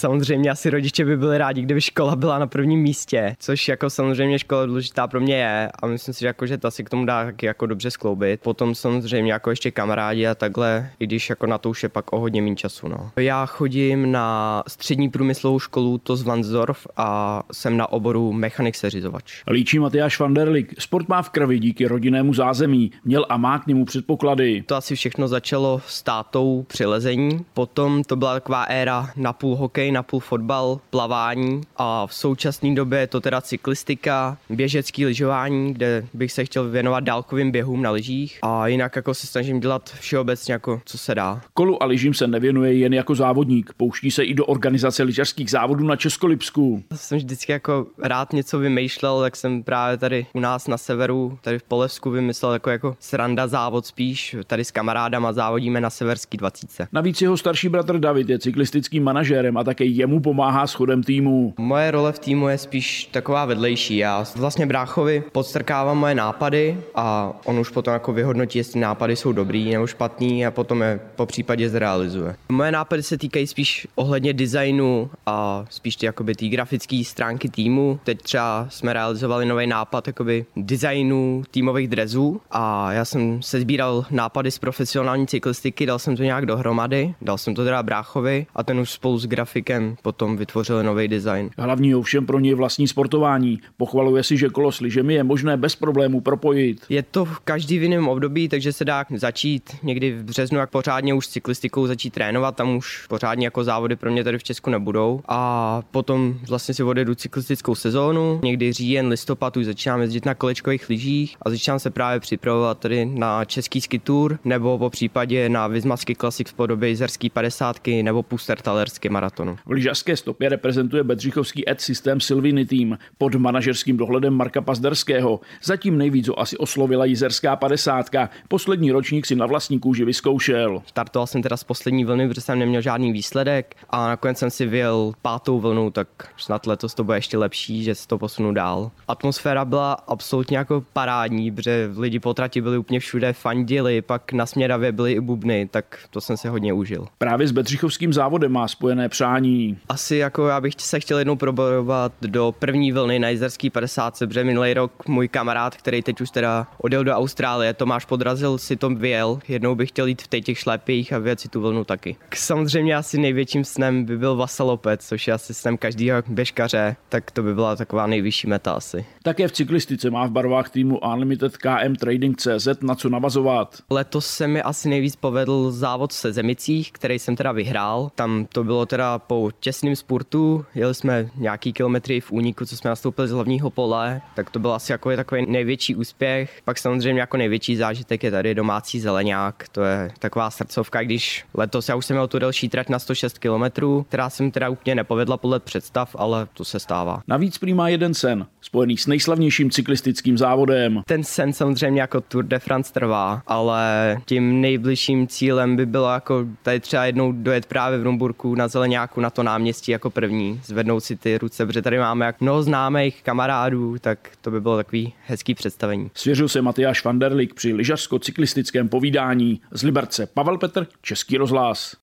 samozřejmě asi rodiče by byli rádi, kdyby škola byla na prvním místě, což jako samozřejmě škola důležitá pro mě je a myslím si, že, jako, že to si k tomu dá taky jako dobře skloubit. Potom samozřejmě jako ještě kamarádi a takhle, i když jako na to už je pak o hodně méně času. No. Já chodím na střední průmyslovou školu to z Vansdorf a jsem na oboru mechanik seřizovač. Líčí Matyáš Vanderlik. Sport má v krvi díky rodinnému zázemí. Měl a má k němu předpoklady. To asi všechno začalo s tátou při lezení. Potom to byla taková éra na půl hokej, na půl fotbal, plavání a v současné době je to teda cyklistika, běžecký lyžování, kde bych se chtěl věnovat dálkovým běhům na lyžích a jinak jako se snažím dělat všeobecně jako co se dá. Kolu a lyžím se nevěnuje jen jako závodník, pouští se i do organizace lyžařských závodů na Českolipsku. Jsem vždycky jako rád něco vymýšlel, tak jsem právě tady u nás na severu, tady v Polevsku vymyslel jako, jako sranda závod spíš. Tady s kamarádama závodíme na severský 20. Navíc jeho starší bratr David je cyklistickým manažérem a také jemu pomáhá s chodem týmu. Moje role v týmu je spíš taková vedlejší. Já vlastně bráchovi podstrkávám moje nápady a on už potom jako vyhodnotí, jestli nápady jsou dobrý nebo špatný a potom je po případě zrealizuje. Moje nápady se týkají spíš ohledně designu a spíš ty jakoby té grafické stránky týmu. Teď třeba jsme realizovali nový nápad jakoby designu týmových drezů a já jsem se sbíral nápady z profesionální cyklistiky, dal jsem to nějak dohromady, dal jsem to teda bráchovi a ten už spolu s grafikem potom vytvořil nový design. Hlavní ovšem pro něj vlastní sportování. Pochvaluje si, že kolo s lyžemi je možné bez problémů propojit. Je to v každý v jiném období, takže se dá začít někdy v březnu, jak pořádně už s cyklistikou začít trénovat, tam už pořádně jako závody pro mě tady v Česku nebudou. A potom vlastně si odjedu cyklistickou sezónu, někdy říjen, listopad už začínám jezdit na kolečkových lyžích a začínám se právě připravovat tady na český ski tour nebo po případě na Vizmasky Classic v podobě jizerský 50 nebo Pustertalerský maratonu. V lyžařské stopě reprezentuje Bedřichovský Ed systém Silviny tým pod manažerským dohledem Marka Pazderského. Zatím nejvíc ho asi oslovila jizerská 50. Poslední ročník si na vlastní kůži vyzkoušel. Startoval jsem teda z poslední vlny, protože jsem neměl žádný výsledek a nakonec jsem si vyjel pátou vlnu, tak snad letos to bude ještě lepší, že se to posunu dál. Atmosféra byla absolutně jako parádní, protože lidi po trati byli úplně všude, fandili, pak na směravě byly i bubny, tak to jsem se hodně užil. Právě s Bedřichovským závodem má spojené přání. Asi jako já bych se chtěl jednou probojovat do první vlny na jizerský 50, protože minulý rok můj kamarád, který teď už teda odjel do Austrálie, Tomáš Podrazil si to vyjel, jednou bych chtěl jít v těch šlepích a věci tu vlnu taky. Samozřejmě asi největším snem by byl Vasalopec, což je asi snem každého běžkaře, tak to by byla taková nejvyšší meta asi. Také v cyklistice má v barvách týmu Unlimited KM Trading CZ na co navazovat. Letos se mi asi nejvíc povedl závod se Zemicích, který jsem teda vyhrál. Tam to bylo teda po těsném spurtu, jeli jsme nějaký kilometry v úniku, co jsme nastoupili z hlavního pole, tak to byl asi jako takový největší úspěch. Pak samozřejmě jako největší zážitek je tady domácí zeleňák, to je taková srdcovka, když letos já už jsem měl tu delší trať na 106 km, která se mi teda úplně nepovedla podle představ, ale to se stává. Navíc prý má jeden sen, spojený s nejslavnějším cyklistickým závodem. Ten sen samozřejmě jako Tour de France trvá, ale tím nejbližším cílem by bylo jako tady třeba jednou dojet právě v Rumburku na zeleňáku na to náměstí jako první, zvednout si ty ruce, protože tady máme jak mnoho známých kamarádů, tak to by bylo takový hezký představení. Svěřil se Matyáš Vanderlik při lyžařsko-cyklistickém povídání z Liberce. Pavel Petr, Český rozhlas.